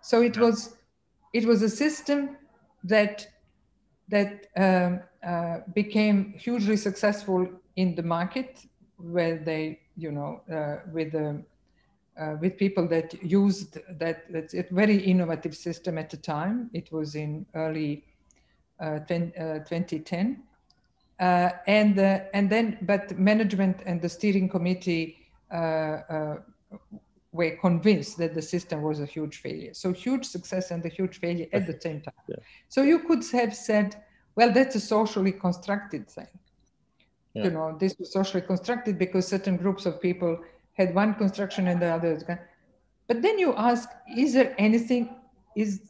So it was it was a system that that um, uh, became hugely successful in the market where they you know uh, with um, uh, with people that used that that's a very innovative system at the time. It was in early uh, 10, uh, 2010 uh, and uh, and then but management and the steering committee uh, uh, Uh, uh, were convinced that the system was a huge failure so huge success and a huge failure at the same time Yeah. so you could have said well that's a socially constructed thing Yeah. you know this was socially constructed because certain groups of people had one construction and the others but then you ask is there anything is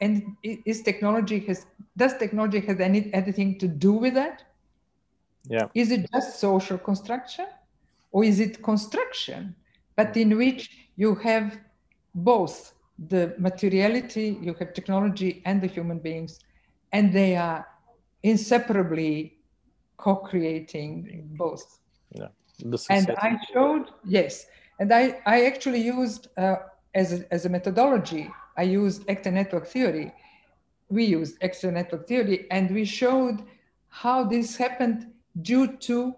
and is technology has does technology have any anything to do with that Yeah. is it just social construction or is it construction but in which you have both the materiality you have technology and the human beings and they are inseparably co-creating both Yeah, The and. I showed, yes. And I, I actually used, uh, as, a, as a methodology, I used actor network theory. We used actor network theory, and we showed how this happened due to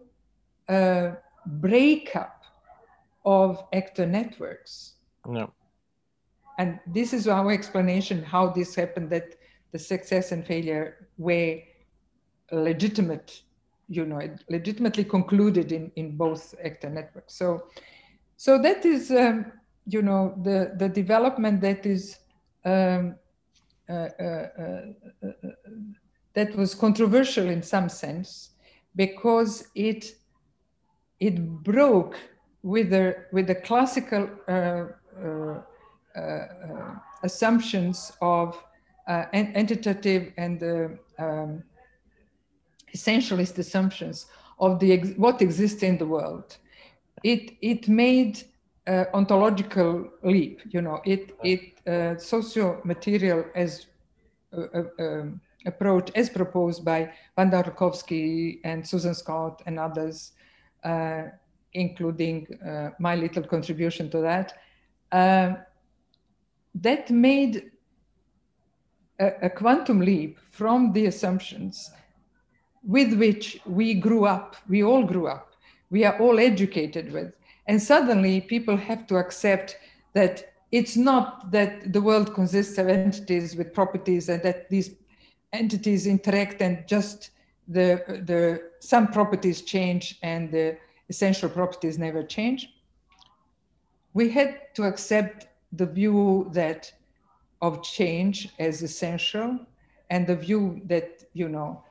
a breakup of actor networks. yeah. And this is our explanation how this happened that the success and failure were legitimate, you know, legitimately concluded in, in both actor networks. So, so that is, um, you know, the, the development that is, um, uh, uh, uh, uh, that was controversial in some sense because it, it broke with the, with the classical uh, uh, uh, assumptions of uh, entitative and uh, um, essentialist assumptions of the ex- what exists in the world. It it made uh, ontological leap. You know, it it uh, socio-material as uh, um, approach as proposed by Wanda Orlikowski and Susan Scott and others, including uh, my little contribution to that. Uh, that made a, a quantum leap from the assumptions with which we grew up, we all grew up, we are all educated with. And suddenly people have to accept that it's not that the world consists of entities with properties and that these entities interact and just the, the some properties change and the essential properties never change. We had to accept the view that of change as essential and the view that, you know,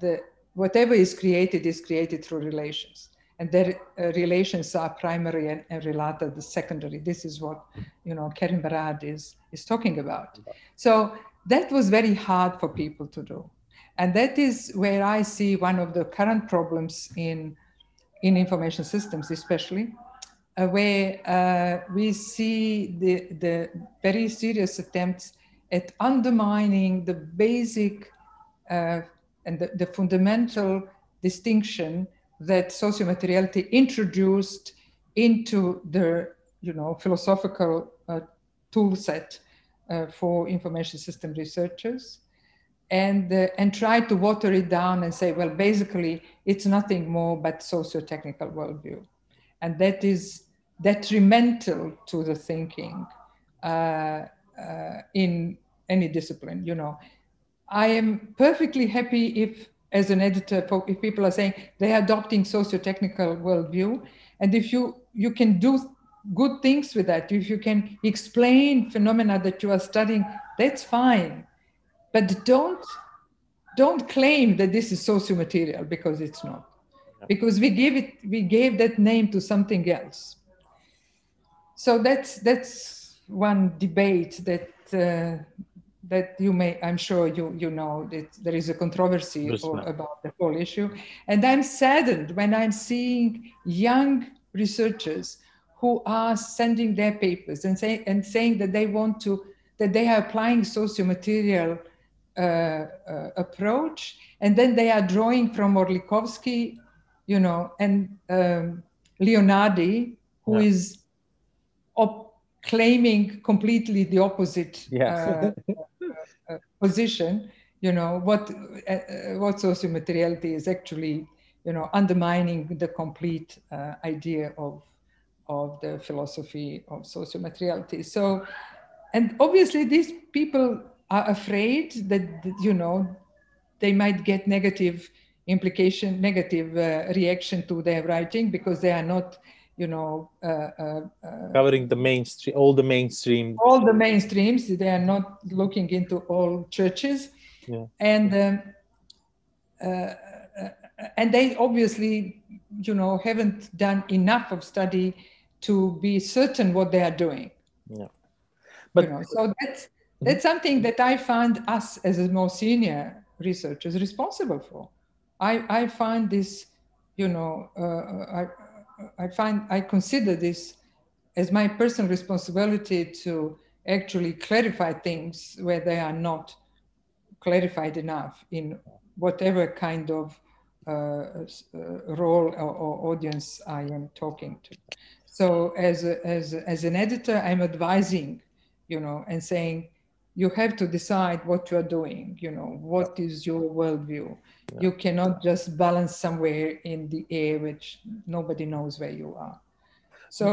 the whatever is created is created through relations. And their uh, relations are primary and, and relata the secondary. This is what you know Karen Barad is is talking about. So that was very hard for people to do and that is where i see one of the current problems in in information systems especially uh, where uh, we see the the very serious attempts at undermining the basic uh, and the, the fundamental distinction that sociomateriality introduced into the you know philosophical uh, tool set uh, for information system researchers and uh, and try to water it down and say, well, basically, it's nothing more but socio-technical worldview, and that is detrimental to the thinking uh, uh, in any discipline. You know, I am perfectly happy if, as an editor, if people are saying they are adopting socio-technical worldview, and if you you can do good things with that, if you can explain phenomena that you are studying, that's fine. But don't don't claim that this is socio-material because it's not. Because we gave it we gave that name to something else. So that's that's one debate that uh, that you may i'm sure you you know that there is a controversy about the whole issue and i'm saddened when i'm seeing young researchers who are sending their papers and say and saying that they want to that they are applying socio-material uh, uh, approach and then they are drawing from Orlikowski you know and um, Leonardi who yeah. is op- claiming completely the opposite yeah. uh, uh, position, you know, what uh, uh, what socio-materiality is actually, you know, undermining the complete idea of of the philosophy of socio-materiality. So, and obviously these people are afraid that, you know, they might get negative implication, negative uh, reaction to their writing because they are not you know uh, uh, uh, covering the mainstream all the mainstream all the mainstreams they are not looking into all churches. Yeah. and um, uh, and they obviously you know haven't done enough of study to be certain what they are doing. Yeah. But you know, so that's that's something that i find us as a more senior researchers responsible for i i find this you know uh, I, I find I consider this as my personal responsibility to actually clarify things where they are not clarified enough in whatever kind of uh, uh, role or, or, audience I am talking to. So as, a, as, a, as an editor, I'm advising, you know, and saying, you have to decide what you are doing, you know, what is your worldview. Yeah. you cannot just balance somewhere in the air which nobody knows where you are. So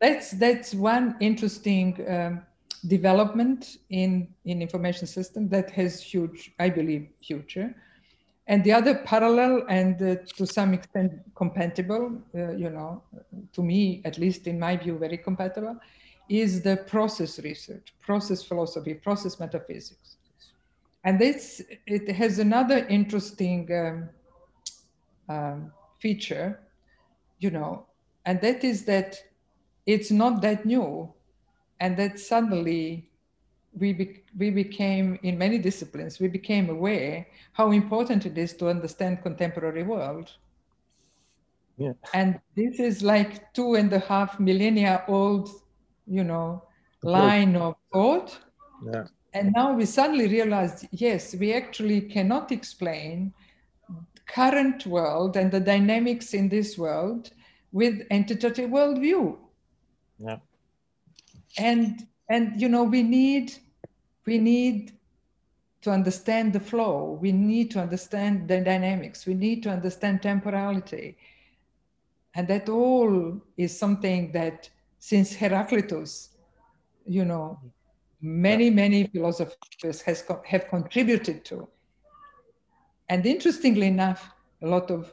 that's that's one interesting um, development in in information system that has huge i believe future. And the other parallel and uh, to some extent compatible uh, you know to me at least in my view very compatible is the process research process philosophy process metaphysics and this it has another interesting um, um, feature, you know, and that is that it's not that new, and that suddenly we be, we became in many disciplines we became aware how important it is to understand contemporary world. Yeah. And this is like two and a half millennia old, you know, line of thought. Yeah and now we suddenly realized, yes, we actually cannot explain current world and the dynamics in this world with entitative worldview. Yeah. And and you know we need we need to understand the flow. We need to understand the dynamics. We need to understand temporality. And that all is something that since Heraclitus, you know, many, many philosophers has, have contributed to. And interestingly enough, a lot of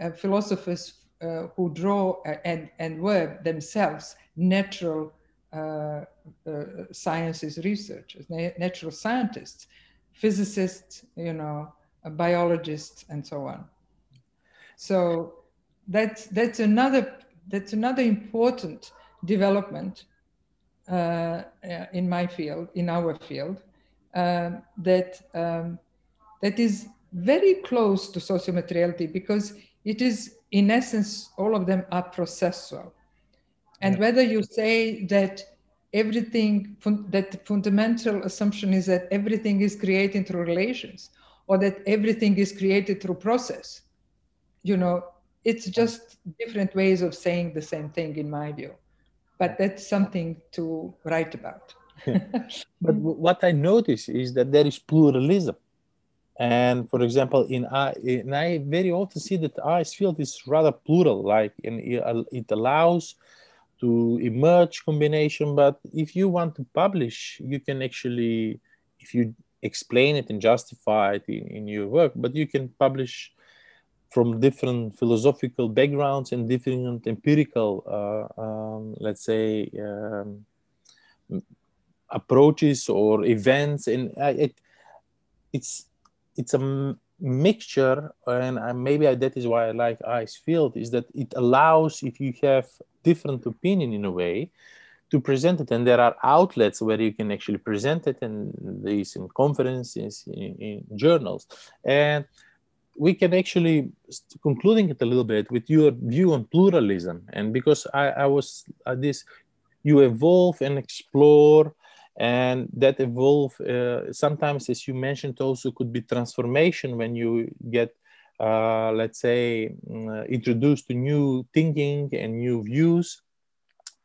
uh, philosophers uh, who draw uh, and, and were themselves natural uh, uh, sciences researchers, na natural scientists, physicists, you know, biologists, and so on. So that's that's another that's another important development uh, in my field, in our field, um, that um, that is very close to socio-materiality because it is, in essence, all of them are processual. And whether you say that everything, that the fundamental assumption is that everything is created through relations or that everything is created through process, you know, it's just different ways of saying the same thing in my view but that's something to write about. but what I notice is that there is pluralism. And for example in i in i very often see that IS field is rather plural like and uh, it allows to emerge combination. But if you want to publish you can actually if you explain it and justify it in, in your work but you can publish from different philosophical backgrounds and different empirical uh, um, let's say um, approaches or events. And it, it's it's a mixture. And maybe that is why i like IS field is that it allows if you have different opinion in a way to present it. And there are outlets where you can actually present it and these in conferences in, in journals. And we can actually concluding it a little bit with your view on pluralism. And because i, I was at this you evolve and explore and that evolve uh, sometimes as you mentioned also could be transformation when you get uh, let's say uh, introduced to new thinking and new views.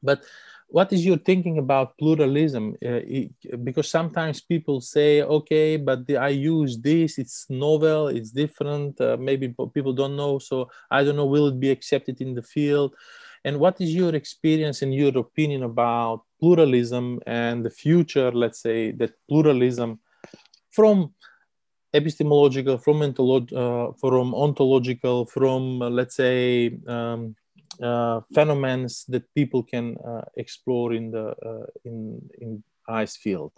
But what is your thinking about pluralism? Uh, it, because sometimes people say okay but the, i use this it's novel it's different uh, maybe people don't know so i don't know will it be accepted in the field? And what is your experience and your opinion about pluralism and the future, let's say, that pluralism from epistemological, from, uh, from ontological, from, uh, let's say, um, uh, phenomena that people can uh, explore in the uh, in in IS field.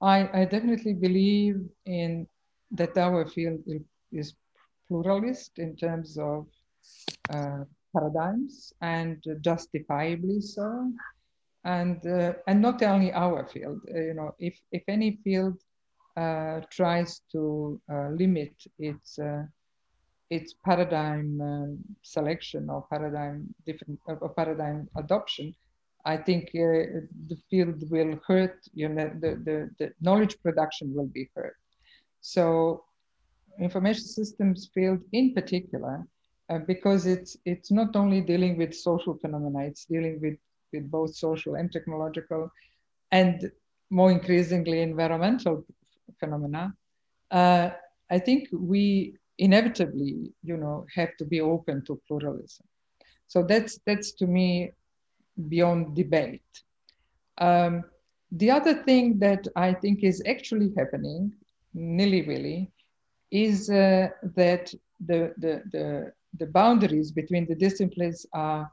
I, I definitely believe in that our field is pluralist in terms of uh, paradigms and justifiably so and uh, and not only our field uh, you know if if any field tries to limit its its paradigm um, selection or paradigm different or paradigm adoption i think uh, the field will hurt you know the, the the knowledge production will be hurt so information systems field in particular uh, because it's it's not only dealing with social phenomena, it's dealing with with both social and technological, and more increasingly environmental phenomena. Uh, I think we inevitably, you know, have to be open to pluralism. So that's that's to me beyond debate. Um, the other thing that I think is actually happening, nilly willy, is uh, that the, the, the the boundaries between the disciplines are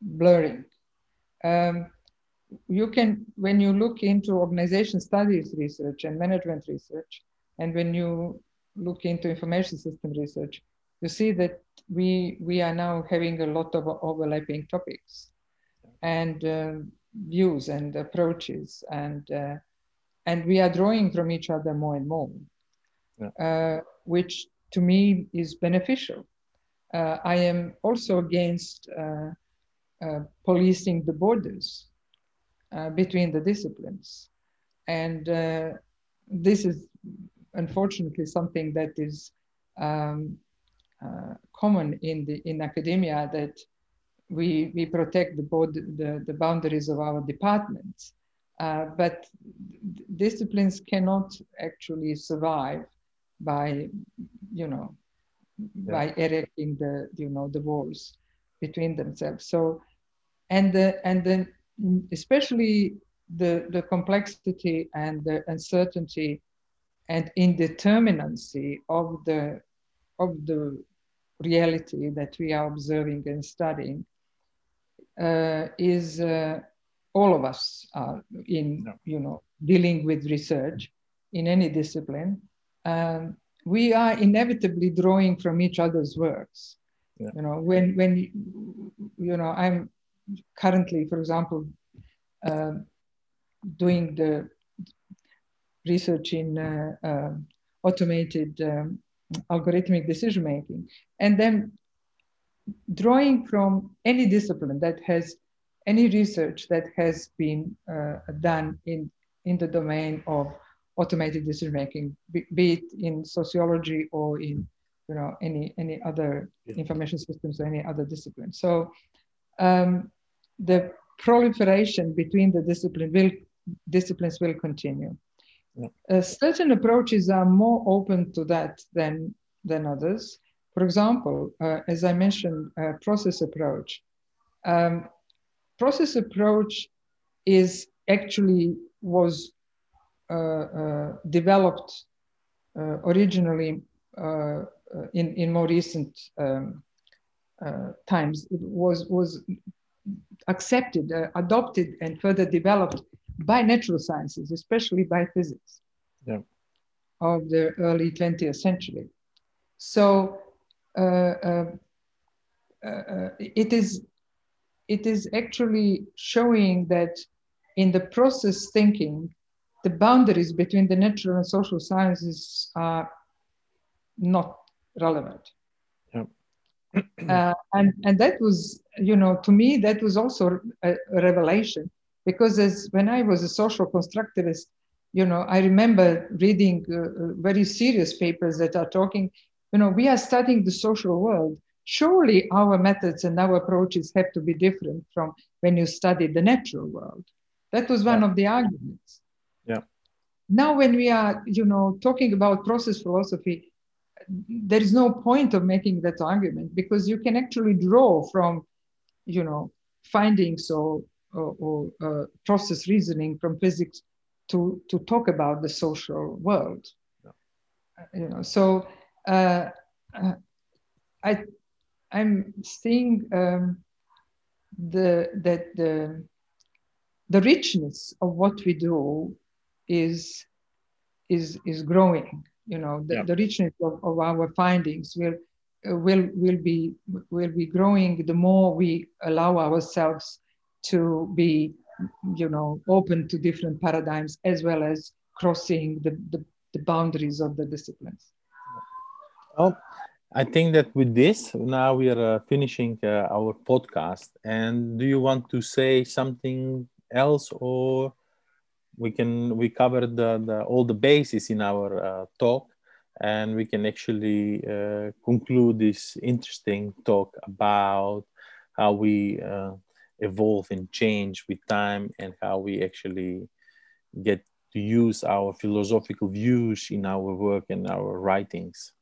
blurring. Um, you can, when you look into organization studies research and management research, and when you look into information system research, you see that we, we are now having a lot of overlapping topics and uh, views and approaches, and, uh, and we are drawing from each other more and more, yeah. uh, which to me is beneficial. Uh, I am also against uh, uh, policing the borders uh, between the disciplines. And uh, this is unfortunately something that is um, uh, common in, the, in academia that we, we protect the, board, the, the boundaries of our departments. but disciplines cannot actually survive by you know yeah. by erecting the you know the walls between themselves so and the and then especially the the complexity and the uncertainty and indeterminacy of the of the reality that we are observing and studying uh, is uh, all of us are in you know dealing with research in any discipline um, we are inevitably drawing from each other's works. Yeah. You know, when when you know, I'm currently, for example, uh, doing the research in uh, uh, automated um, algorithmic decision making, and then drawing from any discipline that has any research that has been uh, done in in the domain of automated decision making, be, be, it in sociology or in you know any any other yeah. information systems or any other discipline. So um, the proliferation between the discipline will disciplines will continue. Uh, certain approaches are more open to that than than others. For example, uh, as I mentioned, uh, process approach. Um, process approach is actually was uh, uh, developed uh, originally in in more recent um, times. It was was accepted, adopted, and further developed by natural sciences, especially by physics yeah. of the early 20th century. So uh, uh, uh, it is it is actually showing that in the process thinking, the boundaries between the natural and social sciences are not relevant. Yeah. uh, and and that was, you know, to me that was also a, a revelation because as when I was a social constructivist, you know, I remember reading uh, uh, very serious papers that are talking, you know, we are studying the social world. Surely our methods and our approaches have to be different from when you study the natural world. That was one yeah. of the arguments. Yeah. Now, when we are, you know, talking about process philosophy, there is no point of making that argument because you can actually draw from, you know, findings or or, or uh, process reasoning from physics to, to talk about the social world. You know, so uh, uh, I, I'm seeing um, the, that the, the richness of what we do is, is, is growing. You know, the, yeah. the richness of, of our findings will, uh, will, will, be, will be growing the more we allow ourselves to be you know open to different paradigms as well as crossing the, the, the boundaries of the disciplines. Well i think that with this now we are uh, finishing uh, our podcast. And do you want to say something else or we can we covered the, the all the bases in our uh, talk and we can actually uh, conclude this interesting talk about how we uh, evolve and change with time and how we actually get to use our philosophical views in our work and our writings.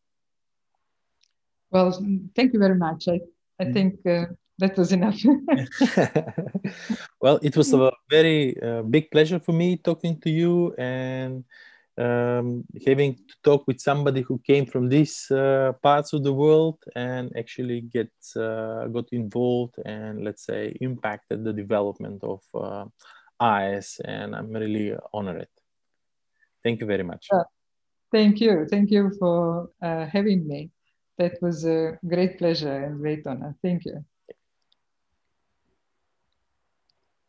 Well, thank you very much. I, I mm. think uh, that was enough. well, it was a very uh, big pleasure for me talking to you and um, having to talk with somebody who came from these uh, parts of the world and actually get uh, got involved and let's say impacted the development of uh, IS and I'm really honored. Thank you very much. Thank you. Thank you for uh, having me. That was a great pleasure and great honor. Thank you.